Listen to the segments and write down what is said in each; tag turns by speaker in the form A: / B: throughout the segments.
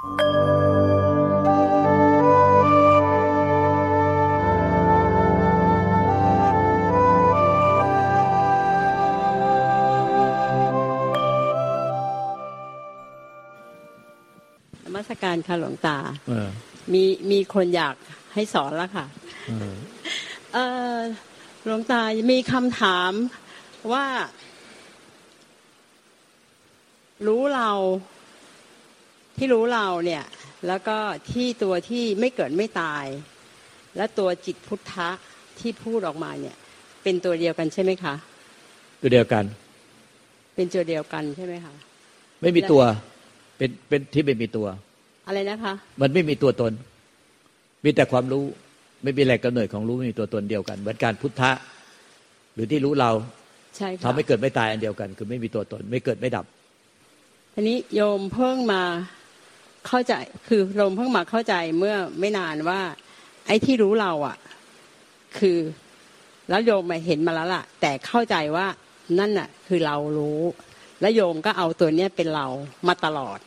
A: นมัสการค่ะหลวงตา
B: เออ
A: มีมีคนอยากให้สอนแล้วค่ะ
B: เออ
A: เออหลวงตามีคำถามว่า รู้เรา ที่รู้เราเนี่ยแล้วก็ที่ตัวที่ไม่เกิดไม่ตาย และตัวจิตพุทธะที่พูดออกมาเนี่ย เป็นตัวเดียวกันใช่ไหมคะ
B: ตัวเดียวกัน
A: เป็นตัวเดียวกันใช่ไหมคะ
B: ไม่มีตัวเป็นเป็นที่ไม่มีตัว
A: อะไรนะคะ
B: มันไม่มีตัวตน มีแต่ความรู้ไม่มีแหล่งกำเนิดของรู้ไม่มีตัวตนเดียวกันเหมือนการพุทธะ หรือที่รู้เรา
A: ใช่ค่ะ
B: ทำให้เกิดไม่ตายอันเดียวกัน คือไม่มีตัวตน ไม่เกิดไม่ดับ
A: ทีนี้โยมเพิ่งมา เข้าใจคือโยมเพิ่งมาเข้าใจเมื่อไม่นานว่า ไอ้ที่รู้เราอะ คือแล้วโยมมาเห็นมาแล้วล่ะ แต่เข้าใจว่านั่นน่ะ คือเรารู้ แล้วโยมก็เอาตัวเนี้ยเป็นเรามาตลอด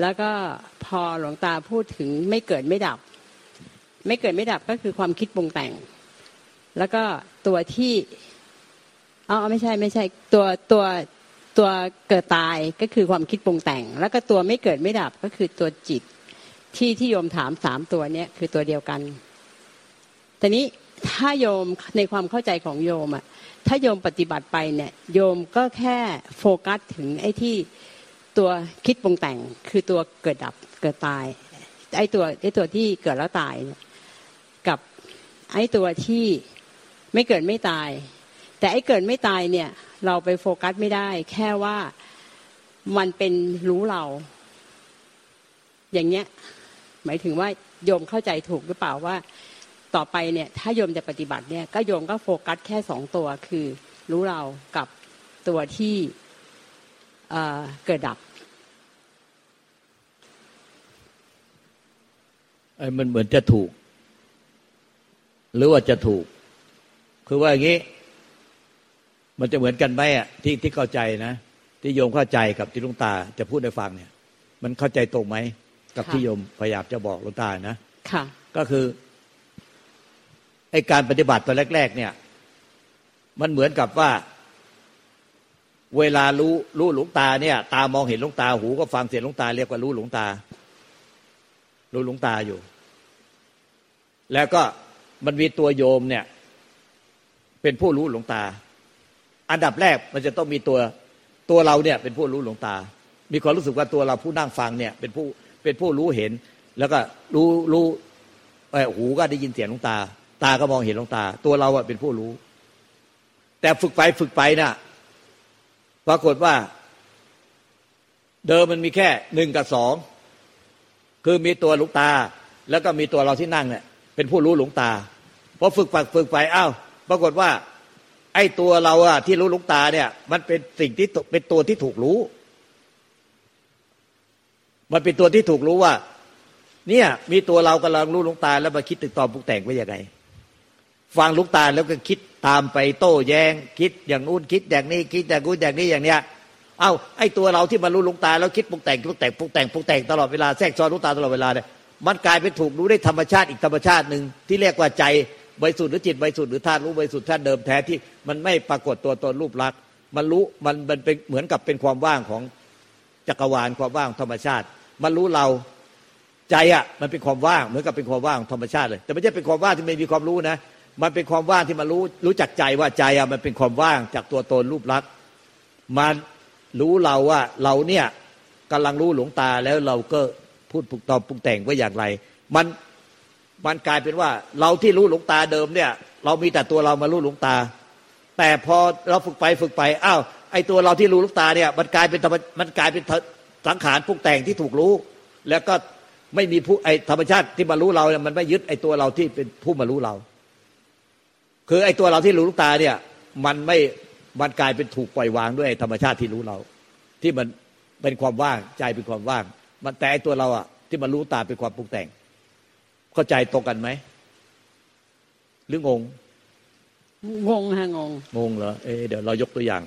A: แล้วก็พอหลวงตาพูดถึงไม่เกิดไม่ดับ ไม่เกิดไม่ดับก็คือความคิดปรุงแต่ง แล้วก็ตัวที่อ๋อไม่ใช่ไม่ใช่ ตัวตัว ตัวเกิดตายก็คือความคิดปรุงแต่ง แล้วก็ตัวไม่เกิดไม่ดับก็คือตัวจิตที่ที่โยมถามสามตัวเนี้ยคือตัวเดียวกันแต่นี้ถ้าโยมในความเข้าใจของโยมอะถ้าโยมปฏิบัติไปเนี่ยโยมก็แค่โฟกัสถึงไอ้ที่ตัวคิดปรุงแต่ง คือตัวเกิดดับเกิดตายไอ้ตัวไอ้ตัวที่เกิดแล้วตายเนี่ยกับไอ้ตัวที่ไม่เกิดไม่ตาย แต่ไอ้เกิดไม่ตายเนี่ย เราไปโฟกัสไม่ได้ แค่ว่ามันเป็นรู้เรา อย่างเงี้ย หมายถึงว่าโยมเข้าใจถูกหรือเปล่าว่า ต่อไปเนี่ย ถ้าโยมจะปฏิบัติเนี่ย ก็โยมก็โฟกัสแค่สองตัวคือรู้เรากับตัวที่เเกิดดับ
B: ไอ้มันเหมือนจะถูก หรือว่าจะถูก คือว่าอย่างนี้ มันจะเหมือนกันไหมอะที่ที่เข้าใจนะ ที่โยมเข้าใจกับที่หลุงตาจะพูดให้ฟังเนี่ย มันเข้าใจตรงไหมกับ
A: ค่ะ
B: ที่โยมพยายามจะบอกหลุงตานะ
A: ค่ะ
B: ก็คือไอการปฏิบัติตอนแรก ๆ เนี่ย มันเหมือนกับว่า เวลารู้รู้หลวงตาเนี่ย ตามองเห็นหลวงตาหูก็ฟังเสียงหลวงตาเรียกว่ารู้หลวงตา รู้หลวงตาอยู่ แล้วก็มันมีตัวโยมเนี่ย เป็นผู้รู้หลวงตา อันดับแรกมันจะต้องมีตัวตัวเราเนี่ยเป็นผู้รู้หลวงตา มีความรู้สึกว่าตัวเราผู้นั่งฟังเนี่ยเป็นผู้เป็นผู้รู้เห็น แล้วก็รู้รู้เอ่อหูก็ได้ยินเสียงหลวงตา ตาก็มองเห็นหลวงตา ตัวเราอะเป็นผู้รู้ แต่ฝึกไปฝึกไปน่ะปรากฏว่า เดิมมันมีแค่หนึ่งกับสองคือมีตัวหลวงตา แล้วก็มีตัวเราที่นั่งเนี่ยเป็นผู้รู้หลวงตาพอฝึกไปฝึกไปอ้าวปรากฏว่า ไอ้ตัวเราอะที่รู้ลวงตาเนี่ย มันเป็นสิ่งที่เป็นตัวที่ถูกรู้ มันเป็นตัวที่ถูกรู้ว่า เนี่ย มีตัวเรากำลังรู้ลวงตา แล้วมาคิดตึกตอปรุงแต่งไว้ยังไง ฟังลูกตาแล้วก็คิดตามไปโต้แย้งคิดอย่างนู้นคิดอย่างนี้ คิดอย่างนู้นอย่างนี้อย่างเนี้ยเอาไอ้ตัวเราที่มารู้ลวงตา แล้วคิดปรุงแต่งปรุงแต่งปรุงแต่งปรุงแต่งตลอดเวลาแทรกซ้อนลวงตาตลอดเวลาเนี่ยมันกลายเป็นถูกรู้ได้ธรรมชาติอีกธรรมชาติหนึ่งที่เรียกว่าใจ บริสุทธิ์หรือจิตบริสุทธิ์หรือธาตุรู้บริสุทธิ์ธาตุเดิมแท้ที่มันไม่ปรากฏตัวตนรูปลักษณ์มันรู้มันมันเป็นเหมือนกับเป็นความว่างของจักรวาลความว่างธรรมชาติ มันรู้เราใจอะมันเป็นความว่างเหมือนกับเป็นความว่างธรรมชาติเลย แต่ไม่ใช่เป็นความว่างที่ไม่มีความรู้นะ มันเป็นความว่างที่มารู้รู้จักใจว่าใจอะมันเป็นความว่างจากตัวตนรูปลักษณ์มันรู้เราว่าเราเนี่ยกำลังรู้หลวงตาแล้วเราก็พูดปลุกตอบปรุงแต่งว่าอย่างไร มัน มันกลายเป็นว่า เราที่รู้หลวงตาเดิมเนี่ย เรามีแต่ตัวเรามารู้หลวงตา แต่พอเราฝึกไปฝึกไปอ้าวไอ้ตัวเราที่รู้หลวงตาเนี่ย มันกลายเป็นธรรมมันกลายเป็นสังขารปรุงแต่งที่ถูกรู้ แล้วก็ไม่มีผู้ไอธรรมชาติที่มารู้เราเนี่ยมันไม่ยึดไอตัวเราที่เป็นผู้มารู้เรา คือไอตัวเราที่รู้ลูกตาเนี่ย มันไม่มันกลายเป็นถูกปล่อยวางด้วยธรรมชาติที่รู้เรา ที่มันเป็นความว่างใจเป็นความว่าง มันแต่ไอตัวเราอะที่มันรู้ตาเป็นความปรุงแต่ง เข้าใจตรงกันไหมหรืองง
A: งงฮะงง
B: งงเหรอเอะเดี๋ยวเรายกตัวอย่าง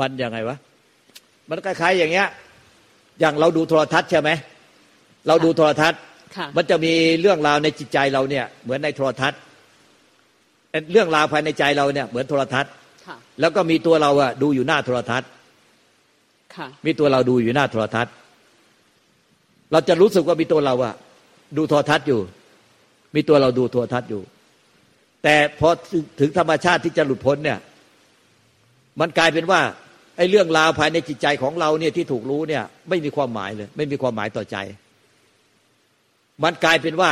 B: มันยังไงวะ มันคล้ายๆอย่างเงี้ย อย่างเราดูโทรทัศน์ใช่ไหมเราดูโทรทัศน์ มันจะมีเรื่องราวในจิตใจเราเนี่ย เหมือนในโทรทัศน์เรื่องราวภายในใจเราเนี่ย เหมือนโทรทัศน์แล้วก็มีตัวเราอะดูอยู่หน้าโทรทัศน์มีตัวเราดูอยู่หน้าโทรทัศน์ เราจะรู้สึกว่ามีตัวเราอะ ดูโทรทัศน์อยู่ มีตัวเราดูโทรทัศน์อยู่ แต่พอถึงธรรมชาติที่จะหลุดพ้นเนี่ย มันกลายเป็นว่าไอ้เรื่องราวภายในจิตใจของเราเนี่ยที่ถูกรู้เนี่ย ไม่มีความหมายเลย ไม่มีความหมายต่อใจ มันกลายเป็นว่า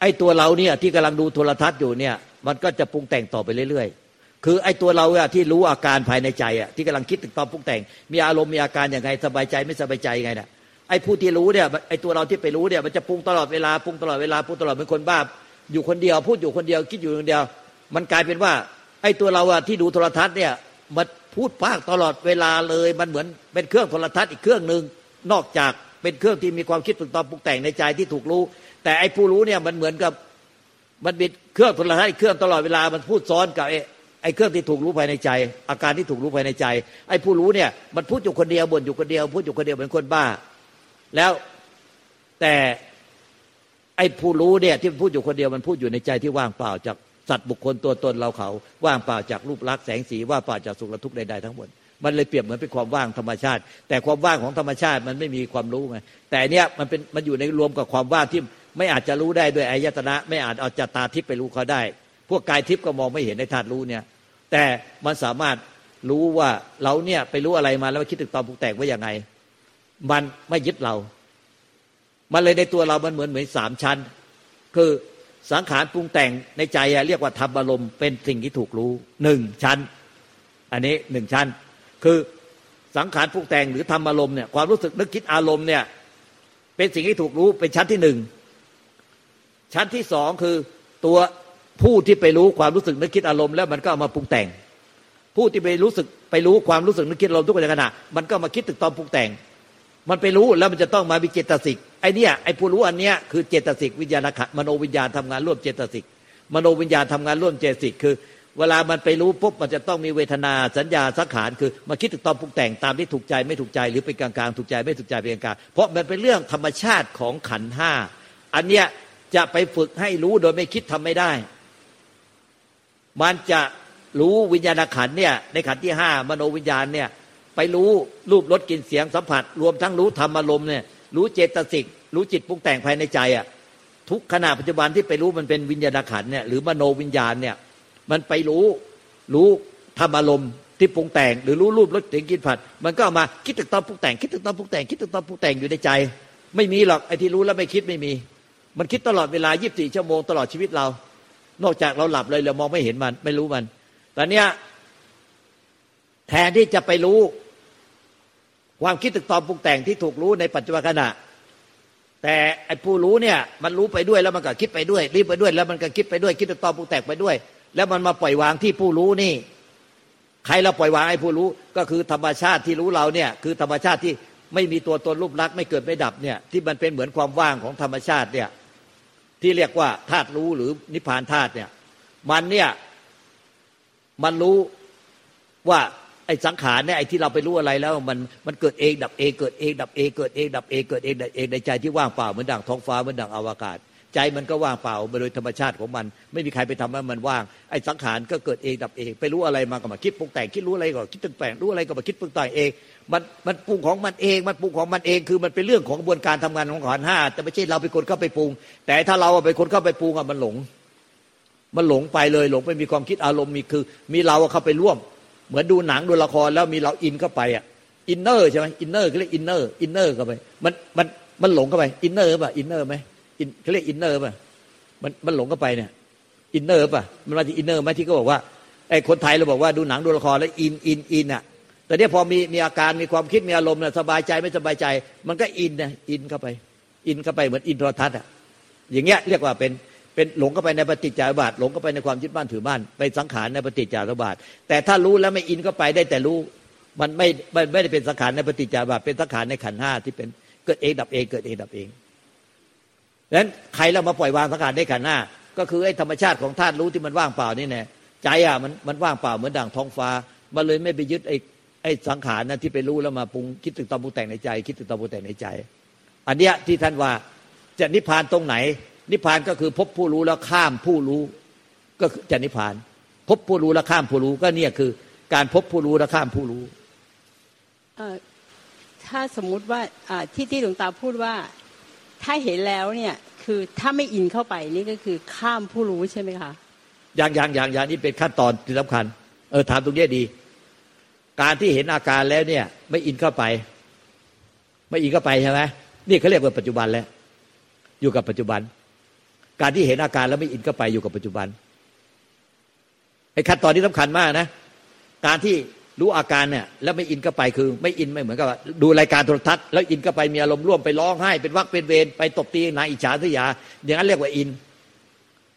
B: ไอ้ตัวเราเนี่ยที่กำลังดูโทรทัศน์อยู่เนี่ย มันก็จะปรุงแต่งต่อไปเรื่อยๆ คือไอ้ตัวเราอะที่รู้อาการภายในใจอะที่กำลังคิดถึงตอนปรุงแต่ง มีอารมณ์มีอาการอย่างไงสบายใจไม่สบายใจยังไงเนี่ย ไอ้ผู้ที่รู้เนี่ยไอ้ตัวเราที่ไปรู้เนี่ยมันจะปรุงตลอดเวลาปรุงตลอดเวลาปรุงตลอดเป็นคนบ้าอยู่คนเดียว พูดอยู่คนเดียวคิดอยู่คนเดียว มันกลายเป็นว่า ไอ้ตัวเราอะที่ดูโทรทัศน์เนี่ยมันพูดปากตลอดเวลาเลยมันเหมือนเป็นเครื่องโทรทัศน์อีกเครื่องหนึ่งนอกจากเป็นเครื่องที่มีความคิดตึกตอนปรุงแต่งในใจที่ถูกรู้ แต่ไอ้ผู้รู้เนี่ยมันเหมือนกับมันเป็นเครื่องโทรทัศน์อีกเครื่องตลอดเวลามันพูดซ้อนกับไอ้ไอ้เครื่องที่ถูกรู้ภายในใจ อาการที่ถูกรู้ภายในใจ ไอ้ผู้รู้เนี่ยมันพูดอยู่คนเดียวบ่นอยู่คนเดียว พูดอยู่คนเดียวเป็นคนบ้า แล้วแต่ไอ้ผู้รู้เนี่ยที่พูดอยู่คนเดียวมันพูดอยู่ในใจที่ว่างเปล่าจากสัตว์บุคคลตัวตนเราเขา ว่างเปล่าจากรูปลักษณ์แสงสีว่างเปล่าจากสุขและทุกข์ใดๆทั้งหมดมันเลยเปรียบเหมือนเป็นความว่างธรรมชาติ แต่ความว่างของธรรมชาติมันไม่มีความรู้ไงแต่เนี้ยมันเป็นมันอยู่ในรวมกับความว่างที่ไม่อาจจะรู้ได้ด้วยอายตนะ ไม่อาจเอาจตาทิพย์ไปรู้เขาได้ พวกกายทิพย์ก็มองไม่เห็นในธาตุรู้เนี่ย แต่มันสามารถรู้ว่าเราเนี่ยไปรู้อะไรมาแล้วคิดถึงตอนปรุงแต่งว่าอย่างไง มันไม่ยึดเรา มันเลยในตัวเรามันเหมือนเหมือนสามชั้น คือสังขารปรุงแต่งในใจเรียกว่าธรรมอารมณ์เป็นสิ่งที่ถูกรู้หนึ่งชั้น อันนี้หนึ่งชั้น คือสังขารปรุงแต่งหรือธรรมอารมณ์เนี่ยความรู้สึกนึกคิดอารมณ์เนี่ย เป็นสิ่งที่ถูกรู้เป็นชั้นที่หนึ่งชั้นที่สองคือตัวผู้ที่ไปรู้ความรู้สึกนึกคิดอารมณ์แล้วมันก็เอามาปรุงแต่ง ผู้ที่ไปรู้สึกไปรู้ความรู้สึกนึกคิดอารมณ์ทุกขณะมันก็มาคิดถึงตอนปรุงแต่ง มันไปรู้แล้วมันจะต้องมาวิเจตสิกไอเนี้ยไอผู้รู้อันเนี้ยคือเจตสิกวิญญาณขันมโนวิญญาณทำงานร่วมเจตสิกมโนวิญญาณทำงานร่วมเจตสิกคือ เวลามันไปรู้ปุ๊บมันจะต้องมีเวทนาสัญญาสังขารคือมาคิดถึงตอนปรุงแต่งตามที่ถูกใจไม่ถูกใจหรือเป็นกลางๆถูกใจไม่ถูกใจเป็นกลางเพราะมันเป็นเรื่องธรรมชาติของขันห้าอันเนี้ยจะไปฝึกให้รู้โดยไม่คิดทำไม่ได้ มันจะรู้วิญญาณขันเนี่ยในขันที่ห้ามโนวิญญาณเนี่ย ไปรู้รูปรสกลิ่นเสียงสัมผัส รวมทั้งรู้ธรรมอารมณ์เนี่ยรู้เจตสิก รู้จิตปรุงแต่งภายในใจอะทุกขณะปัจจุบันที่ไปรู้มันเป็นวิญญาณขันเนี่ยหรือมโนวิญญาณเนี่ยมันไปรู้รู้ธรรมอารมณ์ที่ปรุงแต่ง หรือรู้รูปรสเสียงกลิ่นผัด มันก็มาคิดถึงตอนปรุงแต่งคิดถึงตอนปรุงแต่งคิดถึงตอนปรุงแต่งอยู่ในใจ ไม่มีหรอกไอ้ที่รู้แล้วไม่คิดไม่มี มันคิดตลอดเวลา 24 ชั่วโมงตลอดชีวิตเรา นอกจากเราหลับเลยเรามองไม่เห็นมัน ไม่รู้มันแต่เนี้ยแทนที่จะไปรู้ ความคิดตึกตอนปรุงแต่งที่ถูกรู้ในปัจจุบันขณะ แต่ไอ้ผู้รู้เนี่ยมันรู้ไปด้วยแล้วมันก็คิดไปด้วยรีบไปด้วย แล้วมันก็คิดไปด้วยคิดตึกตอนปรุงแต่งไปด้วย แล้วมันมาปล่อยวางที่ผู้รู้นี่ ใครเราปล่อยวางไอ้ผู้รู้ก็คือธรรมชาติที่รู้เราเนี่ยคือธรรมชาติที่ไม่มีตัวตนรูปลักษณ์ไม่เกิดไม่ดับเนี่ยที่มันเป็นเหมือนความว่างของธรรมชาติเนี่ยที่เรียกว่าธาตุรู้หรือนิพพานธาตุเนี่ยมันเนี่ยมันรู้ว่า ไอ้สังขารเนี่ยไอ้ที่เราไปรู้อะไรแล้วมันมันเกิดเองดับเองเกิดเองดับเองเกิดเองดับเองเกิดเองดับเองในใจที่ว่างเปล่าเหมือนดังท้องฟ้าเหมือนดังอวกาศ ใจมันก็ว่างเปล่าโดยธรรมชาติของมัน ไม่มีใครไปทำให้มันว่างไอ้สังขารก็เกิดเองดับเอง ไปรู้อะไรมาก็มาคิดปรุงแต่งคิดรู้อะไรก็คิดตึงแต่งรู้อะไรก็มาคิดปรุงแต่งเองมันมันปรุงของมันเอง มันปรุงของมันเองคือมันเป็นเรื่องของกระบวนการทำงานของขันห้าแต่ไม่ใช่เราเป็นคนเข้าไปปรุง แต่ถ้าเราเป็นคนเข้าไปปรุงอะมันหลง มันหลงไปเลยหลงไปมีความคิดอารมณ์มีคือ มีเราเข้าไปร่วม เหมือนดูหนังดูละครแล้วมีเรา in เข้าไปอะ inner ใช่ไหม inner เขาเรียก inner inner เข้าไปมันมันมันหลงเข้าไป inner ป่ะ inner ไหม in เขาเรียก inner ป่ะมันมันหลงเข้าไปเนี่ย inner ป่ะมันมาที่ inner ไหมที่เขาบอกว่าไอ้คนไทยเราบอกว่าดูหนังดูละครแล้ว in in in อะแต่เนี้ยพอมีมีอาการมีความคิดมีอารมณ์เนี่ยสบายใจไม่สบายใจ มันก็ in นะ in เข้าไป in เข้าไปเหมือน in โทรทัศน์อะอย่างเงี้ยเรียกว่าเป็น เป็นหลงเข้าไปในปฏิจจารบาทหลงเข้าไปในความยึดบ้านถือบ้านไปสังขารในปฏิจจารบาทแต่ถ้ารู้แล้วไม่อินเข้าไปได้แต่รู้มันไม่ไม่ได้เป็นสังขารในปฏิจจารบาทเป็นสังขารในขันห้าที่เป็นเกิดเองดับเองเกิดเองดับเองดังนั้นใครเรามาปล่อยวางสังขารในขันห้าก็คือไอ้ธรรมชาติของธาตุรู้ที่มันว่างเปล่านี่แน่ใจอะมันมันว่างเปล่าเหมือนดั่งท้องฟ้า มันเลยไม่ไปยึดไอ้ไอ้สังขารนะที่ไปรู้แล้วมาปรุงคิดถึงตอปรุงแต่งในใจ คิดถึงตอปรุงแต่งในใจ อันเนี้ยที่ท่านว่าจะนิพพานตรงไหน นิพพานก็คือพบผู้รู้แล้วข้ามผู้รู้ ก็จะนิพพาน พบผู้รู้แล้วข้ามผู้รู้ก็เนี่ยคือ การพบผู้รู้แล้วข้ามผู้รู้
A: ถ้าสมมุติว่าที่ที่หลวงตาพูดว่าถ้าเห็นแล้วเนี่ยคือถ้าไม่อินเข้าไปนี่ก็คือข้ามผู้รู้ใช่ไหมคะ
B: อย่างอย่างอย่างอย่างนี้เป็นขั้นตอนที่สำคัญ เออถามตรงนี้ดี การที่เห็นอาการแล้วเนี่ย ไม่อินเข้าไป ไม่อินเข้าไปใช่ไหมนี่เขาเรียกว่าปัจจุบันแล้ว อยู่กับปัจจุบัน การที่เห็นอาการแล้วไม่อินเข้าไปอยู่กับปัจจุบันไอ้ขั้นตอนนี้สำคัญมากนะ การที่รู้อาการเนี่ยแล้วไม่อินก็ไปคือ ไม่อินไม่เหมือนกับดูรายการโทรทัศน์แล้วอินก็ไปมีอารมณ์ร่วมไปร้องไห้ เป็นวักเป็นเวรไปตบตีนายอิจฉาทยา อย่างนั้นเรียกว่าอิน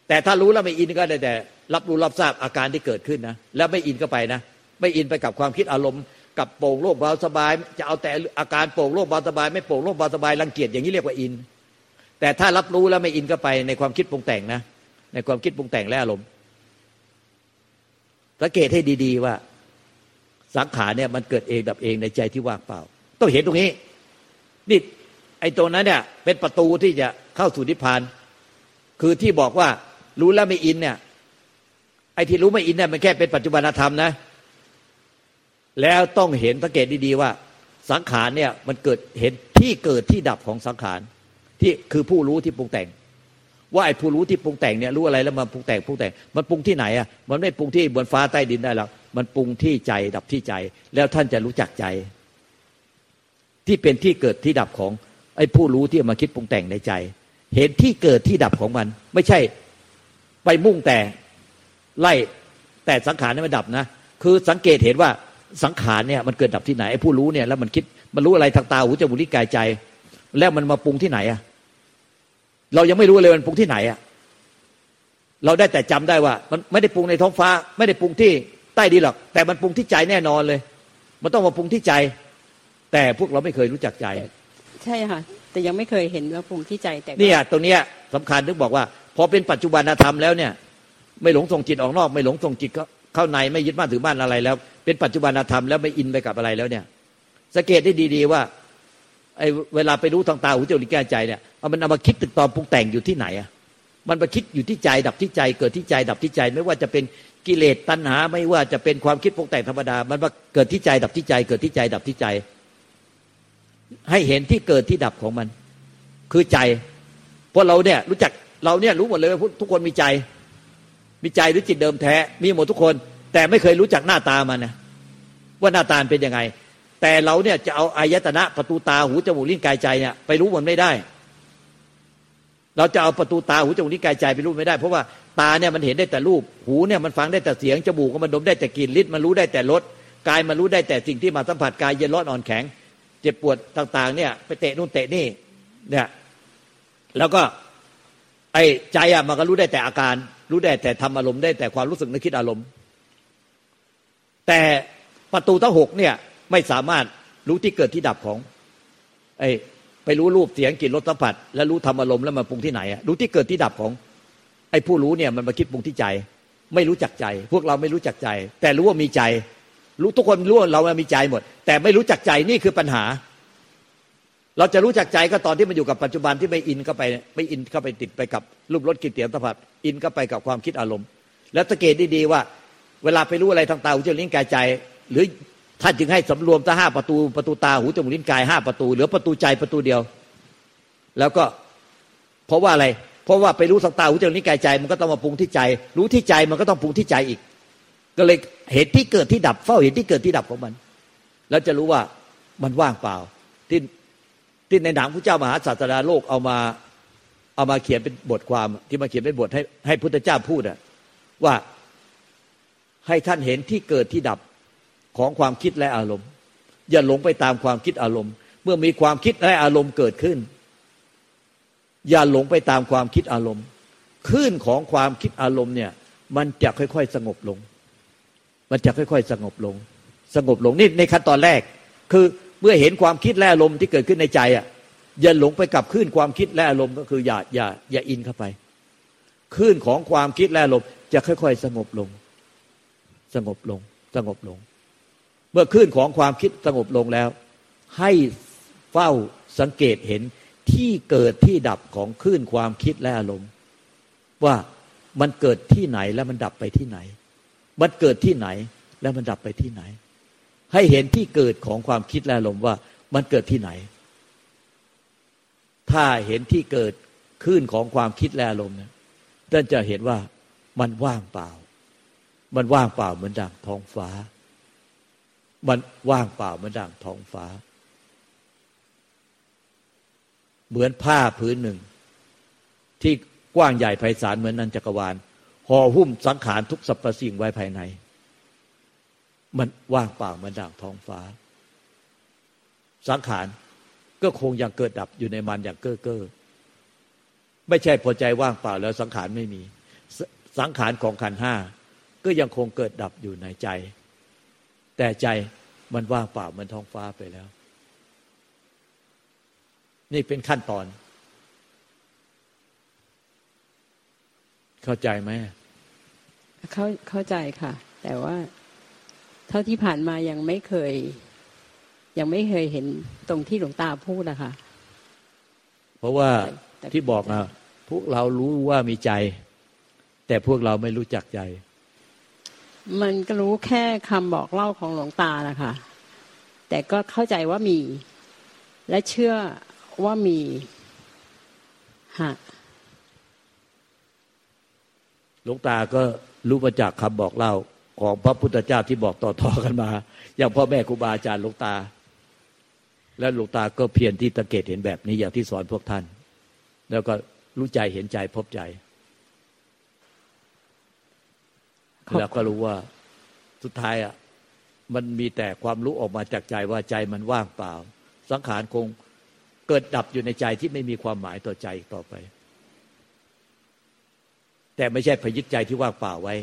B: แต่ถ้ารู้แล้วไม่อินก็ได้แต่ รับรู้รับทราบอาการที่เกิดขึ้นนะแล้วไม่อินก็ไปนะไม่อินไปกับความคิดอารมณ์ กับโป่งโลกเบาสบาย จะเอาแต่อาการโป่งโลกเบาสบาย ไม่โป่งโลกเบาสบายรังเกียจอย่างนี้เรียกว่าอิน แต่ถ้ารับรู้แล้วไม่อินก็ไปในความคิดปรุงแต่งนะ ในความคิดปรุงแต่งและอารมณ์สังเกตให้ดี ๆ ว่า สังขารเนี่ยมันเกิดเองดับเองในใจที่ว่างเปล่า ต้องเห็นตรงนี้นี่ไอ้ตรงนั้นเนี่ย เป็นประตูที่จะเข้าสู่นิพพาน คือที่บอกว่ารู้แล้วไม่อินเนี่ยไอ้ที่รู้ไม่อินเนี่ยมันแค่เป็นปัจจุบันธรรมนะ แล้วต้องเห็นสังเกตดีๆว่า สังขารเนี่ยมันเกิดเห็นที่เกิดที่ดับของสังขาร ที่คือผู้รู้ที่ปรุงแต่ง ว่าไอ้ผู้รู้ที่ปรุงแต่งเนี่ยรู้อะไรแล้วมันปรุงแต่งปรุงแต่ง มันปรุงที่ไหนอะมันไม่ปรุงที่บนฟ้าใต้ดินได้หรอกมันปรุงที่ใจดับที่ใจ แล้วท่านจะรู้จักใจ ที่เป็นที่เกิดที่ดับของ ไอ้ผู้รู้ที่มาคิดปรุงแต่งในใจ เห็นที่เกิดที่ดับของมัน ไม่ใช่ไปมุ่งแต่ไล่แต่สังขารนี่มันดับนะ คือสังเกตเห็นว่าสังขารเนี่ยมันเกิดดับที่ไหนไอ้ผู้รู้เนี่ยแล้วมันคิดมันรู้อะไรทางตาหูจมูกลิ้นกายใจ แล้วมันมาปรุงที่ไหนอะเรายังไม่รู้เลยมันปรุงที่ไหนอะเราได้แต่จำได้ว่า มันไม่ได้ปรุงในท้องฟ้า ไม่ได้ปรุงที่ใต้ดินหรอก แต่มันปรุงที่ใจแน่นอนเลย มันต้องมาปรุงที่ใจ แต่พวกเราไม่เคยรู้จักใจ
A: ใช่ค่ะ แต่ยังไม่เคยเห็นว่าปรุงที่ใจแต่
B: เนี่ยตรงเนี้ยสำคัญถึงบอกว่า พอเป็นปัจจุบันธรรมแล้วเนี่ย ไม่หลงส่งจิตออกนอก ไม่หลงส่งจิตเข้าในไม่ยึดมั่นถือมั่นอะไรแล้ว เป็นปัจจุบันธรรมแล้วไม่อินไปกับอะไรแล้วเนี่ยสังเกตได้ดี ๆ ว่า ไอ้เวลาไปรู้ทางตาหูจมูกลิ้นกายใจเนี่ยเอามันเอามาคิดตึกตอนปรุงแต่งอยู่ที่ไหนอะมันมาคิดอยู่ที่ใจดับที่ใจ เกิดที่ใจ ดับที่ใจ ไม่ว่าจะเป็นกิเลสตัณหา ไม่ว่าจะเป็นความคิดปรุงแต่งธรรมดา มันมาเกิดที่ใจ ดับที่ใจ เกิดที่ใจ ดับที่ใจ ให้เห็นที่เกิดที่ดับของมัน คือใจเพราะเราเนี่ยรู้จักเราเนี่ยรู้หมดเลยว่าทุกคนมีใจ มีใจหรือจิตเดิมแท้ มีหมดทุกคน แต่ไม่เคยรู้จักหน้าตามันนะว่าหน้าตาเป็นยังไง แต่เราเนี่ยจะเอาอายตนะประตูตาหูจมูกลิ้นกายใจเนี่ยไปรู้มันไม่ได้ เราจะเอาประตูตาหูจมูกลิ้นกายใจไปรู้ไม่ได้ เพราะว่าตาเนี่ยมันเห็นได้แต่รูป หูเนี่ยมันฟังได้แต่เสียงจมูกมันดมได้แต่กลิ่นลิ้นมันรู้ได้แต่รสกายมันรู้ได้แต่สิ่งที่มาสัมผัสกายเย็นร้อนอ่อนแข็ง เจ็บปวดต่าง ๆ เนี่ย ไปเตะนู่นเตะนี่เนี่ยแล้วก็ไอ้ใจอะมันก็รู้ได้แต่อาการ รู้ได้แต่ทำอารมณ์ได้แต่ความรู้สึกนึกคิดอารมณ์ แต่ประตูทั้งหกเนี่ย ไม่สามารถรู้ที่เกิดที่ดับของไอ้ไปรู้รูปเสียงกลิ่นรสสัมผัสแล้วรู้ธรรมอารมณ์แล้วมาปรุงที่ไหนอะรู้ที่เกิดที่ดับของ ไอ้ผู้รู้เนี่ยมันมาคิดปรุงที่ใจ ไม่รู้จักใจ พวกเราไม่รู้จักใจ แต่รู้ว่ามีใจ รู้ทุกคนรู้ว่าเรามีใจหมด แต่ไม่รู้จักใจนี่คือปัญหา เราจะรู้จักใจก็ตอนที่มันอยู่กับปัจจุบันที่ไม่อินเข้าไปไม่อินเข้าไปติดไปกับรูปรสกลิ่นเสียงสัมผัสอินเข้าไปกับความคิดอารมณ์ แล้วสังเกตดีๆว่า เวลาไปรู้อะไรทางตาหูจมูกลิ้นกายใจ หรือ ท่านจึงให้สำรวมตั้งห้าประตูประตูตาหูจมูกลิ้นกายห้าประตูเหลือประตูใจประตูเดียว แล้วก็เพราะว่าอะไร เพราะว่าไปรู้สังตาหูจมูกลิ้นกายใจ มันก็ต้องมาปรุงที่ใจ รู้ที่ใจมันก็ต้องปรุงที่ใจอีก ก็เลยเหตุที่เกิดที่ดับเฝ้าเหตุที่เกิดที่ดับของมัน แล้วจะรู้ว่ามันว่างเปล่า ที่ที่ในหนังพระเจ้ามหาศาสดาโลกเอามาเอามาเขียนเป็นบทความที่มาเขียนเป็นบทให้ให้พุทธเจ้าพูดอะว่าให้ท่านเห็นที่เกิดที่ดับ ของความคิดและอารมณ์ อย่าหลงไปตามความคิดอารมณ์ เมื่อมีความคิดและอารมณ์เกิดขึ้น อย่าหลงไปตามความคิดอารมณ์คลื่นของความคิดอารมณ์เนี่ย มันจะค่อย ๆ สงบลง มันจะค่อย ๆ สงบลง สงบลงนี่ในขั้นตอนแรก คือเมื่อเห็นความคิดและอารมณ์ที่เกิดขึ้นในใจอะอย่าหลงไปกับคลื่นความคิดและอารมณ์ก็คืออย่าอย่าอย่าอินเข้าไปคลื่นของความคิดและอารมณ์จะค่อย ๆ สงบลง สงบลง สงบลง มื่อคลื่นของความคิดสงบลงแล้ว ให้เฝ้าสังเกตเห็นที่เกิดที่ดับของคลื่นความคิดและอารมณ์ ว่ามันเกิดที่ไหนแล้วมันดับไปที่ไหน มันเกิดที่ไหนแล้วมันดับไปที่ไหน ให้เห็นที่เกิดของความคิดและอารมณ์ว่ามันเกิดที่ไหน ถ้าเห็นที่เกิดคลื่นของความคิดและอารมณ์เนี่ยท่านจะเห็นว่ามันว่างเปล่า มันว่างเปล่าเหมือนดังท้องฟ้า มันว่างเปล่ามือนดังท้องฟ้า เหมือนผ้าพื้นหนึ่ง ที่กว้างใหญ่ไพศาลเหมือนนันจักรวาลห่อหุ้มสังขารทุกสรรพสิ่งไว้ภายใน มันว่างเปล่ามือนดังท้องฟ้า สังขารก็คงยังเกิดดับอยู่ในมันอย่างเก้อเก้อไม่ใช่พอใจว่างเปล่าแล้วสังขารไม่มี สังขารของขันห้าก็ยังคงเกิดดับอยู่ในใจ แต่ใจมันว่างเปล่ามันท้องฟ้าไปแล้ว นี่เป็นขั้นตอน เข้าใจไหม
A: เข้าเข้าใจค่ะ แต่ว่า เท่าที่ผ่านมายังไม่เคย ยังไม่เคยเห็นตรงที่หลวงตาพูดนะคะ
B: เพราะว่าที่บอกอะพวกเรารู้ว่ามีใจ แต่พวกเราไม่รู้จักใจ
A: มันก็รู้แค่คำบอกเล่าของหลวงตานะคะแต่ก็เข้าใจว่ามี และเชื่อว่ามีฮะ
B: หลวงตาก็รู้มาจากคำบอกเล่าของพระพุทธเจ้าที่บอกต่อๆกันมา อย่างพ่อแม่ครูบาอาจารย์หลวงตา และหลวงตาก็เพียรที่ตะเกตเห็นแบบนี้อย่างที่สอนพวกท่าน แล้วก็รู้ใจเห็นใจพบใจ แล้วก็รู้ว่าสุดท้ายอะมันมีแต่ความรู้ออกมาจากใจว่าใจมันว่างเปล่า สังขารคงเกิดดับอยู่ในใจที่ไม่มีความหมายต่อใจต่อไป แต่ไม่ใช่พยึดใจที่ว่างเปล่าไว้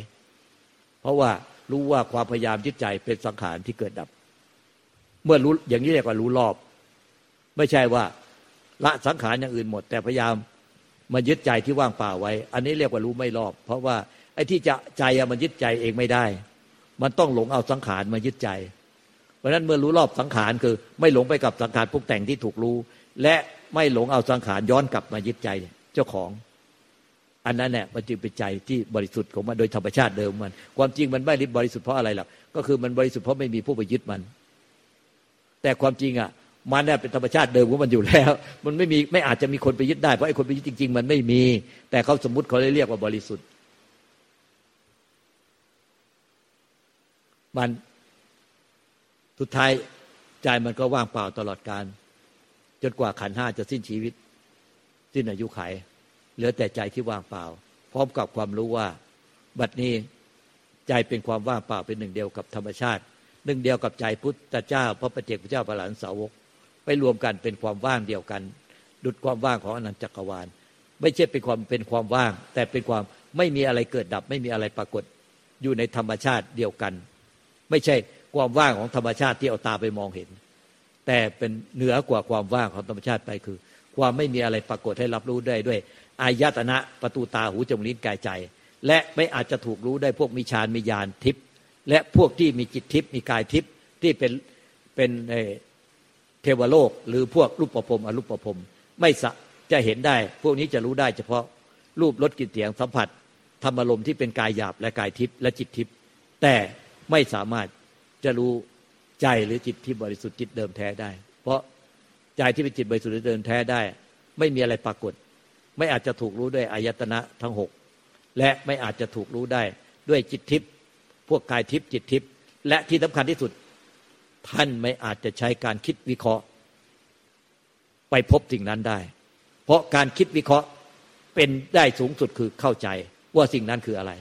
B: เพราะว่ารู้ว่าความพยายามยึดใจเป็นสังขารที่เกิดดับ เมื่อรู้อย่างนี้เรียกว่ารู้รอบ ไม่ใช่ว่าละสังขารอย่างอื่นหมด แต่พยายามมายึดใจที่ว่างเปล่าไว้ อันนี้เรียกว่ารู้ไม่รอบ เพราะว่า ไอ้ที่จะใจมันยึดใจเองไม่ได้ มันต้องหลงเอาสังขารมายึดใจ เพราะนั้นเมื่อรู้รอบสังขารคือไม่หลงไปกับสังขารพวกแต่งที่ถูกรู้ และไม่หลงเอาสังขารย้อนกลับมายึดใจเจ้าของ อันนั้นแหละมันจึงเป็นใจที่บริสุทธิ์ของมันโดยธรรมชาติเดิมมัน ความจริงมันไม่บริสุทธิ์เพราะอะไรหรอกก็คือมันบริสุทธิ์เพราะไม่มีผู้ไปยึดมัน แต่ความจริงอะมันเนี่ยเป็นธรรมชาติเดิมของมันอยู่แล้ว มันไม่มีไม่อาจจะมีคนไปยึดได้เพราะไอ้คนไปยึดจริง ๆ มันไม่มี แต่เขาสมมติเขาเลยเรียกว่าบริสุทธิ์ มันสุดท้ายใจมันก็ว่างเปล่าตลอดการ จนกว่าขันห้าจะสิ้นชีวิต สิ้นอายุไข เหลือแต่ใจที่ว่างเปล่า พร้อมกับความรู้ว่า บัดนี้ใจเป็นความว่างเปล่าเป็นหนึ่งเดียวกับธรรมชาติ หนึ่งเดียวกับใจพุทธเจ้า พระปฏิเจกพระเจ้าพระหลานสาวก ไปรวมกันเป็นความว่างเดียวกัน ดุดความว่างของอนันตจักรวาล ไม่ใช่เป็นความเป็นความว่าง แต่เป็นความไม่มีอะไรเกิดดับ ไม่มีอะไรปรากฏอยู่ในธรรมชาติเดียวกัน ไม่ใช่ความว่างของธรรมชาติที่เอาตาไปมองเห็น แต่เป็นเหนือกว่าความว่างของธรรมชาติไปคือ ความไม่มีอะไรปรากฏให้รับรู้ได้ด้วยอายตนะประตูตาหูจมูกลิ้นกายใจ และไม่อาจจะถูกรู้ได้พวกมีฌานมีญาณทิพย์และพวกที่มีจิตทิพย์มีกายทิพย์ที่เป็นเป็นเทวโลก หรือพวกรูปประพรมอรูปประพรมไม่สะจะเห็นได้ พวกนี้จะรู้ได้เฉพาะรูปรสกลิ่นเสียงสัมผัสธรรมอารมณ์ที่เป็นกายหยาบและกายทิพย์และจิตทิพย์แต่ ไม่สามารถจะรู้ใจหรือจิตที่บริสุทธิ์จิตเดิมแท้ได้ เพราะใจที่เป็นจิตบริสุทธิ์เดิมแท้ได้ ไม่มีอะไรปรากฏ ไม่อาจจะถูกรู้ด้วยอายตนะทั้งหกและไม่อาจจะถูกรู้ได้ด้วยจิตทิพย์พวกกายทิพย์จิตทิพย์และที่สำคัญที่สุด ท่านไม่อาจจะใช้การคิดวิเคราะห์ ไปพบสิ่งนั้นได้ เพราะการคิดวิเคราะห์เป็นได้สูงสุดคือเข้าใจว่าสิ่งนั้นคืออะไร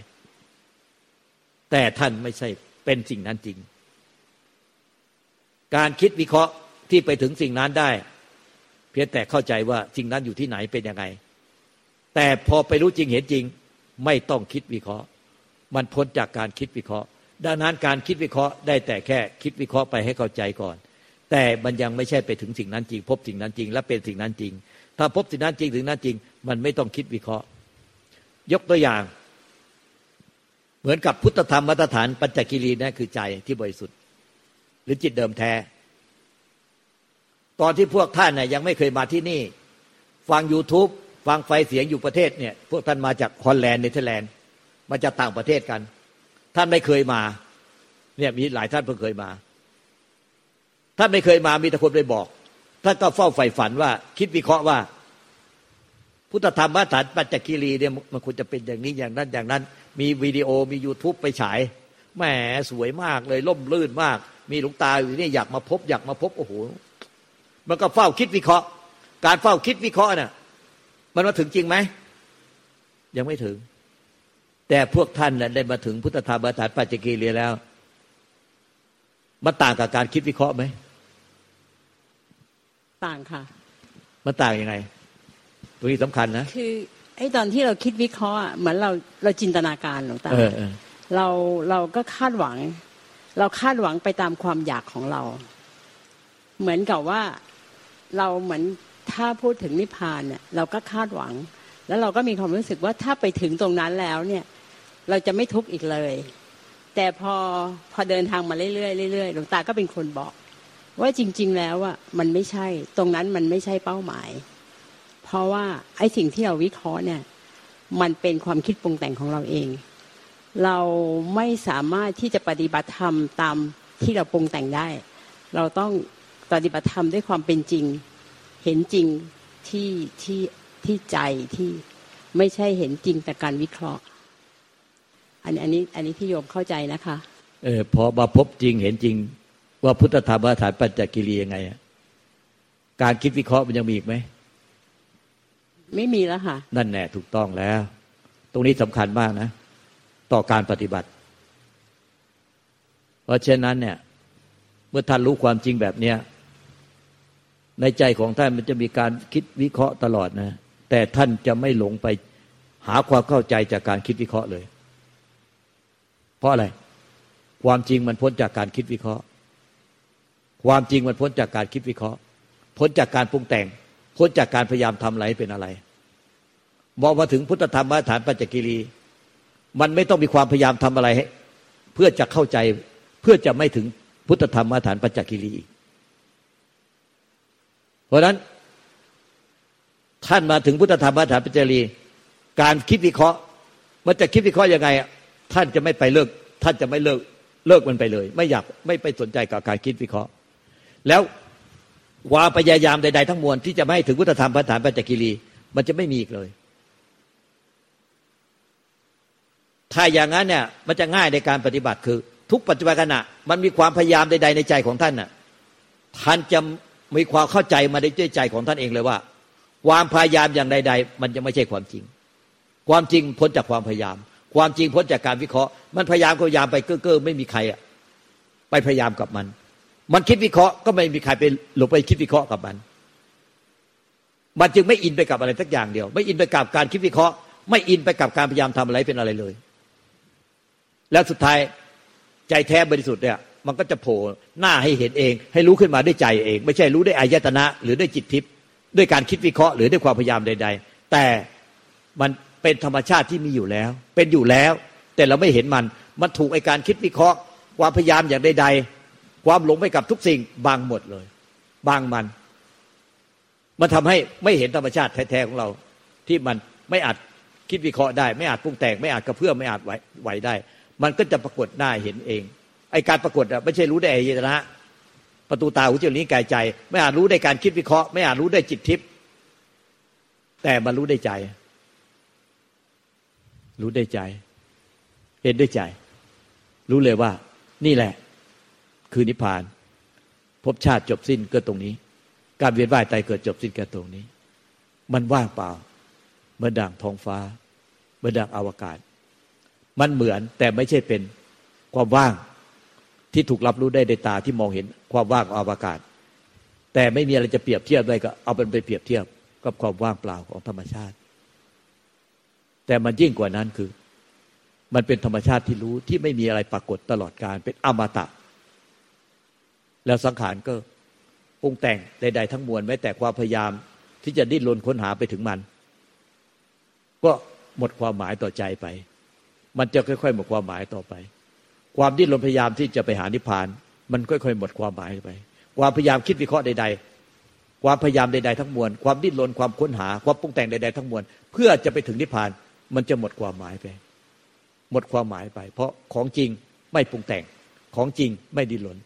B: แต่ท่านไม่ใช่ เป็นสิ่งนั้นจริง การคิดวิเคราะห์ที่ไปถึงสิ่งนั้นได้ เพียงแต่เข้าใจว่าสิ่งนั้นอยู่ที่ไหนเป็นยังไง แต่พอไปรู้จริงเห็นจริง ไม่ต้องคิดวิเคราะห์ มันพ้นจากการคิดวิเคราะห์ ดังนั้นการคิดวิเคราะห์ได้แต่แค่คิดวิเคราะห์ไปให้เข้าใจก่อน แต่มันยังไม่ใช่ไปถึงสิ่งนั้นจริง พบสิ่งนั้นจริง และเป็นสิ่งนั้นจริง ถ้าพบสิ่งนั้นจริงถึงนั้นจริง มันไม่ต้องคิดวิเคราะห์ ยกตัวอย่าง เหมือนกับพุทธธรรมมาตรฐานปัญจกิรีนะคือใจที่บริสุทธิ์ หรือจิตเดิมแท้ ตอนที่พวกท่านน่ยยังไม่เคยมาที่นี่ ฟัง YouTube ฟังไฟเสียงอยู่ประเทศเนี่ย พวกท่านมาจากฮอลแลนด์เนเธอร์แลนด์มาจากต่างประเทศกัน ท่านไม่เคยมา เนี่ยมีหลายท่านเพิ่งเคยมา ท่านไม่เคยมามีแต่คนไปบอกท่านก็เฝ้าใฝ่ฝันว่า คิดวิเคราะห์ว่า พุทธธรรมมาตรฐานปัจจคีรีเนี่ยมันควรจะเป็นอย่างนี้อย่างนั้นอย่างนั้น มีวิดีโอมี YouTube ไปฉายแหมสวยมากเลยล่มลื่นมาก มีหลวงตาอยู่นี่อยากมาพบ อยากมาพบโอ้โหมันก็เฝ้าคิดวิเคราะห์ การเฝ้าคิดวิเคราะห์น่ะมันมาถึงจริงไหมยังไม่ถึง แต่พวกท่านน่ะได้มาถึงพุทธธรรมมาตรฐานปัจจคีรีแล้วมันต่างกับการคิดวิเคราะห์ไหม
A: ต่างค่ะ
B: มันต่างยังไง ตรงนี้สำคัญนะ
A: คือไอ้ตอนที่เราคิดวิเคราะห์เหมือนเราเราจินตนาการหลวงตาเราเราก็คาดหวัง เราคาดหวังไปตามความอยากของเรา เหมือนกับว่าเราเหมือนถ้าพูดถึงนิพพานเนี่ยเราก็คาดหวัง แล้วเราก็มีความรู้สึกว่าถ้าไปถึงตรงนั้นแล้วเนี่ยเราจะไม่ทุกข์อีกเลย แต่พอพอเดินทางมาเรื่อยๆเรื่อยๆหลวงตาก็เป็นคนบอก ว่าจริง ๆ แล้วอะมันไม่ใช่ ตรงนั้นมันไม่ใช่เป้าหมาย เพราะว่าไอ้สิ่งที่เราวิเคราะห์เนี่ย มันเป็นความคิดปรุงแต่งของเราเอง เราไม่สามารถที่จะปฏิบัติธรรมตามที่เราปรุงแต่งได้ เราต้องปฏิบัติธรรมด้วยความเป็นจริง เห็นจริงที่ที่ที่ใจที่ไม่ใช่เห็นจริงแต่การวิเคราะห์ อันนี้อันนี้ที่โยมเข้าใจนะคะ
B: เออพอมาพบจริงเห็นจริง ว่าพุทธธรรมฐานปัญจกิริยังไง การคิดวิเคราะห์มันยังมีอีกไหม
A: ไม่มีแล้วค่ะ
B: นั่นแน่ถูกต้องแล้ว ตรงนี้สำคัญมากนะ ต่อการปฏิบัติ เพราะฉะนั้นเนี่ย เมื่อท่านรู้ความจริงแบบเนี้ยในใจของท่านมันจะมีการคิดวิเคราะห์ตลอดนะ แต่ท่านจะไม่หลงไปหาความเข้าใจจากการคิดวิเคราะห์เลย เพราะอะไร ความจริงมันพ้นจากการคิดวิเคราะห์ ความจริงมันพ้นจากการคิดวิเคราะห์ พ้นจากการปรุงแต่ง พ้นจากการพยายามทำอะไรเป็นอะไรมองมาถึงพุทธธรรมมาตรฐานปัจจกิรีมันไม่ต้องมีความพยายามทำอะไรให้เพื่อจะเข้าใจเพื่อจะไม่ถึงพุทธธรรมมาตรฐานปัจจกิรีเพราะฉะนั้น ท่านมาถึงพุทธธรรมมาตรฐานปัจจกิรีการคิดวิเคราะห์ มันจะคิดวิเคราะห์ยังไง ท่านจะไม่ไปเลิก ท่านจะไม่เลิกเลิกมันไปเลย ไม่อยากไม่ไปสนใจกับการคิดวิเคราะห์ แล้ว ความพยายามใด ๆ ทั้งมวลที่จะไม่ให้ถึงพุทธธรรมพัฒฐานปัจจกิรีมันจะไม่มีอีกเลย ถ้าอย่างนั้นเนี่ยมันจะง่ายในการปฏิบัติคือ ทุกปัจจุบันขณะ มันมีความพยายามใด ๆ ในใจของท่านน่ะท่านจะมีความเข้าใจมาในใจของท่านเองเลยว่า ความพยายามอย่างใด ๆ มันจะไม่ใช่ความจริง ความจริงพ้นจากความพยายาม ความจริงพ้นจากการวิเคราะห์ มันพยายามพยายามไปเก้อเก้อไม่มีใครอะไปพยายามกับมัน มันคิดวิเคราะห์ก็ไม่มีใครไปหลงไปคิดวิเคราะห์กับมัน มันจึงไม่อินไปกับอะไรสักอย่างเดียว ไม่อินไปกับการคิดวิเคราะห์ ไม่อินไปกับการพยายามทำอะไรเป็นอะไรเลย แล้วสุดท้ายใจแท้บริสุทธิ์เนี่ย มันก็จะโผล่หน้าให้เห็นเอง ให้รู้ขึ้นมาด้วยใจเอง ไม่ใช่รู้ด้วยอายตนะ หรือด้วยจิตทิพย์ด้วยการคิดวิเคราะห์หรือด้วยความพยายามใด ๆ แต่มันเป็นธรรมชาติที่มีอยู่แล้ว เป็นอยู่แล้ว แต่เราไม่เห็นมัน มันถูกไอการคิดวิเคราะห์ความพยายามอย่างใดๆ ความหลงไปกับทุกสิ่งบางหมดเลยบางมัน มันทำให้ไม่เห็นธรรมชาติแท้ๆของเรา ที่มันไม่อาจคิดวิเคราะห์ได้ ไม่อาจปรุงแต่งไม่อาจกระเพื่อมไม่อาจไหวไหวได้ มันก็จะปรากฏหน้าเห็นเองไอการปรากฏอะไม่ใช่รู้ได้อายตนะประตูตาหูจมูกลิ้กายใจ ไม่อาจรู้ได้การคิดวิเคราะห์ไม่อาจรู้ได้จิตทิพย์แต่มันรู้ได้ใจ รู้ได้ใจ เห็นด้วยใจ รู้เลยว่า นี่แหละ คือนิพพานพบชาติจบสิ้นก็ตรงนี้ การเวียนว่ายตายเกิดจบสิ้นก็ตรงนี้ มันว่างเปล่าเมื่อดังท้องฟ้าเมื่อดังอวกาศ มันเหมือนแต่ไม่ใช่เป็นความว่างที่ถูกรับรู้ได้ในตาที่มองเห็นความว่างของอวกาศ แต่ไม่มีอะไรจะเปรียบเทียบได้ก็เอาเป็นไปเปรียบเทียบกับความว่างเปล่าของธรรมชาติ แต่มันยิ่งกว่านั้นคือ มันเป็นธรรมชาติที่รู้ที่ไม่มีอะไรปรากฏตลอดการเป็นอมตะ แล้วสังขารก็ปรุงแต่งใดๆทั้งมวลแม้แต่ความพยายามที่จะดิ้นรนค้นหาไปถึงมัน ก็หมดความหมายต่อใจไป มันจะค่อยๆ หมดความหมายต่อไป ความดิ้นรนพยายามที่จะไปหานิพพาน มันค่อยๆ หมดความหมายไป ความพยายามคิดวิเคราะห์ใด ๆ ความพยายามใดๆทั้งมวล ความดิ้นรนความค้นหา ความปรุงแต่งใด ๆ ทั้งมวล เพื่อจะไปถึงนิพพาน มันจะหมดความหมายไป หมดความหมายไป เพราะของจริงไม่ปรุงแต่งของจริงไม่ดิ้นรน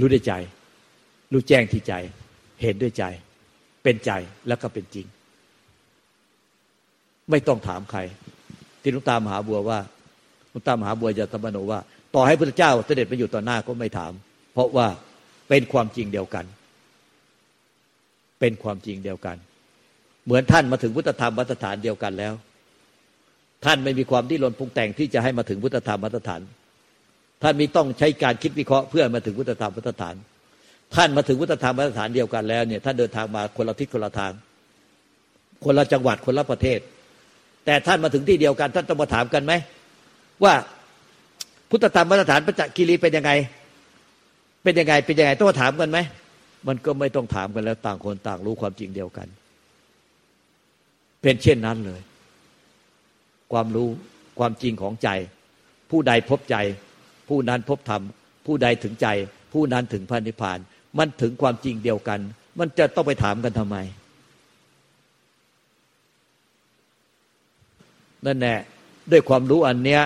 B: รู้ด้วยใจ รู้แจ้งที่ใจ เห็นด้วยใจ เป็นใจแล้วก็เป็นจริง ไม่ต้องถามใคร ที่ลุงตามหาบัวว่าลุงตามหาบัวจะตมโนว่า ต่อให้พระเจ้าเสด็จไปอยู่ต่อหน้าก็ไม่ถาม เพราะว่าเป็นความจริงเดียวกัน เป็นความจริงเดียวกัน เหมือนท่านมาถึงพุทธธรรมมาตรฐานเดียวกันแล้ว ท่านไม่มีความที่หลนปรุงแต่งที่จะให้มาถึงพุทธธรรมมาตรฐาน ท่านมีต้องใช้การคิดวิเคราะห์เพื่อมาถึงพุทธธรรมมาตรฐาน ท่านมาถึงพุทธธรรมมาตรฐานเดียวกันแล้วเนี่ยท่านเดินทางมาคนละทิศคนละทาง คนละจังหวัดคนละประเทศ แต่ท่านมาถึงที่เดียวกัน ท่านต้องมาถามกันไหมว่าพุทธธรรมมาตรฐานพระจักรีรีเป็นยังไง เป็นยังไงเป็นยังไงต้องมาถามกันไหมมันก็ไม่ต้องถามกันแล้วต่างคนต่างรู้ความจริงเดียวกัน เป็นเช่นนั้นเลย ความรู้ความจริงของใจ ผู้ใดพบใจ ผู้นั้นพบธรรม ผู้ใดถึงใจ ผู้นั้นถึงพระนิพพาน มันถึงความจริงเดียวกัน มันจะต้องไปถามกันทำไม นั่นแน่ด้วยความรู้อันเนี้ย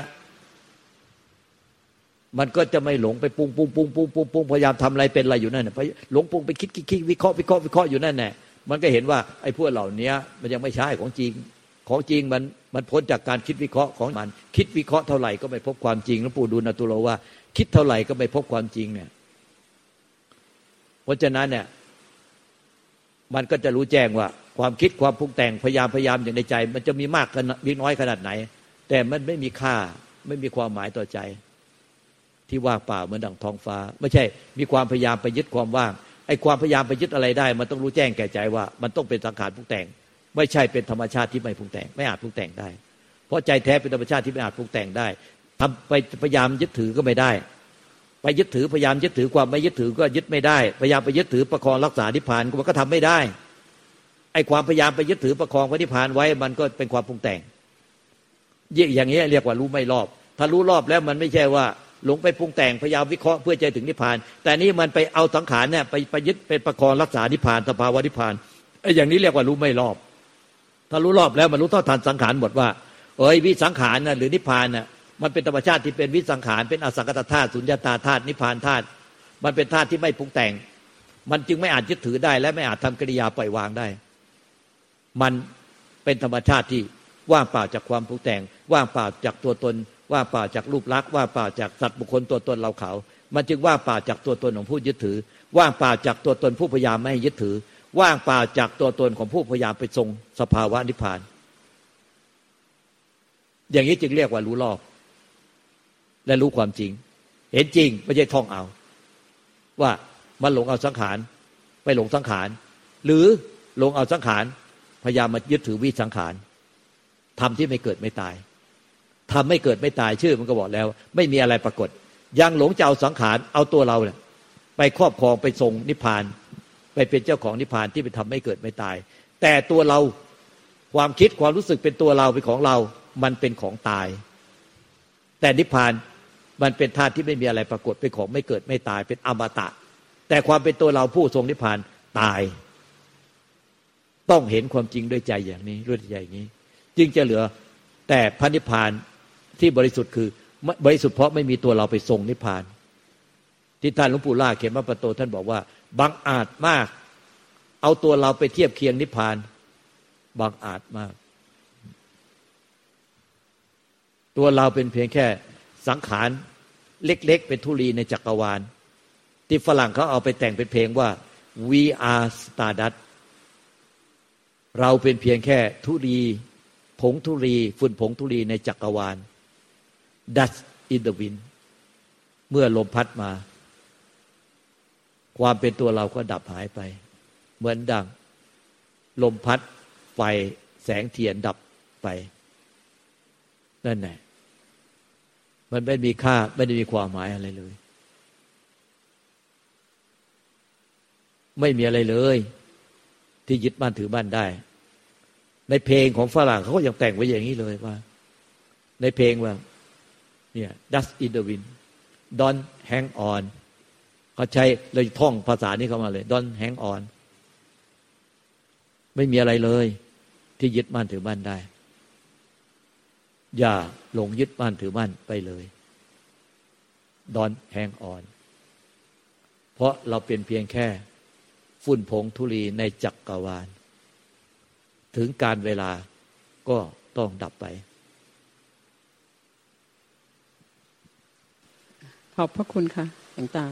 B: มันก็จะไม่หลงไปปุ้งปุ้งปุ้งปุ้งปุ้งปุ้งพยายามทำอะไรเป็นอะไรอยู่นั่นไปหลงปุ้งไปคิดคิดคิดวิเคราะห์วิเคราะห์วิเคราะห์อยู่นั่นแน่มันก็เห็นว่าไอ้พวกเหล่านี้มันยังไม่ใช่ของจริง ของจริงมัน มันพ้นจากการคิดวิเคราะห์ของมัน คิดวิเคราะห์เท่าไหร่ก็ไม่พบความจริงหลวงปู่ดูลตุโลว่า คิดเท่าไหร่ก็ไม่พบความจริงเนี่ยเพราะฉะนั้นเนี่ยมันก็จะรู้แจ้งว่า ความคิดความพุงแต่งพยายามพยายามอย่างในใจ มันจะมีมากขนาดน้อยขนาดไหน แต่มันไม่มีค่าไม่มีความหมายต่อใจ ที่ว่างเปล่าเหมือนดังท้องฟ้า ไม่ใช่ มีความพยายามไปยึดความว่างไอ้ความพยายามไปยึดอะไรได้ มันต้องรู้แจ้งแก่ใจว่า มันต้องเป็นสังขารพุงแต่ง ไม่ใช่เป็นธรรมชาติที่ไม่ปรุงแต่ง ไม่อาจปรุงแต่งได้ เพราะใจแท้เป็นธรรมชาติที่ไม่อาจปรุงแต่งได้ทำไปพยายามยึดถือก็ไม่ได้ ไปยึดถือพยายามยึดถือความไม่ยึดถือก็ยึดไม่ได้ พยายามไปยึดถือประคองรักษานิพพานมันก็ทำไม่ได้ไอ้ความพยายามไปยึดถือประคองพระนิพพานไว้มันก็เป็นความปรุงแต่งอย่างนี้เรียกว่ารู้ไม่รอบ ถ้ารู้รอบแล้วมันไม่ใช่ว่าหลงไปปรุงแต่งพยายามวิเคราะห์เพื่อใจถึงนิพพาน แต่นี่มันไปเอาสังขารเนี่ยไปไปยึดเป็นประคองรักษานิพพานสภาวะนิพพานไอ้อย่างนี้เรียกว่ารู้ไม่รอบ ถ้ารู้รอบแล้วมันรู้เท่าทันสังขารหมดว่าเอ้ยวิสังขารนะหรือนิพพานน่ะมันเป็นธรรมชาติที่เป็นวิสังขารเป็นอสังกตธาตุสุญญตาธาตุนิพพานธาตุมันเป็นธาตุที่ไม่ปรุงแต่ง มันจึงไม่อาจยึดถือได้ และไม่อาจทำกิริยาปล่อยวางได้ มันเป็นธรรมชาติที่ว่างเปล่าจากความปรุงแต่ง ว่างเปล่าจากตัวตน ว่างเปล่าจากรูปลักษณ์ว่างเปล่าจากสัตว์บุคคลตัวตนเราเขา มันจึงว่างเปล่าจากตัวตนของผู้ยึดถือ ว่างเปล่าจากตัวตนผู้พยายามไม่ให้ยึดถือ ว่างเปล่าจากตัวตนของผู้พยายามไปทรงสภาวะนิพพาน อย่างนี้จึงเรียกว่ารู้รอบ และรู้ความจริง เห็นจริงไม่ใช่ท่องเอา ว่ามันหลงเอาสังขารไปหลงสังขาร หรือหลงเอาสังขารพยายามมายึดถือวิสังขารทำที่ไม่เกิดไม่ตายทำไม่เกิดไม่ตายชื่อมันก็บอกแล้ว ไม่มีอะไรปรากฏ ยังหลงจะเอาสังขารเอาตัวเราเนี่ยไปครอบครองไปทรงนิพพาน ไปเป็นเจ้าของนิพพานที่ไปทำไม่เกิดไม่ตาย แต่ตัวเราความคิดความรู้สึกเป็นตัวเราเป็นของเรา มันเป็นของตาย แต่นิพพานมันเป็นธาตุที่ไม่มีอะไรปรากฏเป็นของไม่เกิดไม่ตายเป็นอมตะ แต่ความเป็นตัวเราผู้ทรงนิพพานตาย ต้องเห็นความจริงด้วยใจอย่างนี้ด้วยใจอย่างนี้ จึงจะเหลือแต่พระนิพพานที่บริสุทธิ์คือบริสุทธิ์เพราะไม่มีตัวเราไปทรงนิพพาน ที่ท่านหลวงปู่ล่าเขียนมาประโตท่านบอกว่า บังอาจมาก เอาตัวเราไปเทียบเคียงนิพพานบังอาจมาก ตัวเราเป็นเพียงแค่สังขารเล็ก ๆ เป็นทุลีในจักรวาล ที่ฝรั่งเขาเอาไปแต่งเป็นเพลงว่า we are stardust เราเป็นเพียงแค่ทุลีผงทุลีฝุ่นผงทุลีในจักรวาล dust in the wind เมื่อลมพัดมา ความเป็นตัวเราก็ดับหายไป เหมือนดังลมพัดไฟแสงเทียนดับไป นั่นแหละมันไม่มีค่าไม่ได้มีความหมายอะไรเลย ไม่มีอะไรเลย ที่ยึดบ้านถือบ้านได้ ในเพลงของฝรั่งเขาก็ยังแต่งไว้อย่างนี้เลยว่า ในเพลงว่าเนี่ย dust in the wind don't hang on เขาใช้เลยท่องภาษานี้เข้ามาเลย don't hang on ไม่มีอะไรเลย ที่ยึดมั่นถือมั่นได้ อย่าหลงยึดมั่นถือมั่นไปเลย don't hang on เพราะเราเป็นเพียงแค่ ฝุ่นผงธุลีในจักกรวาล ถึงการเวลาก็ต้องดับไป
A: ขอบพระคุณค่ะหลวงตา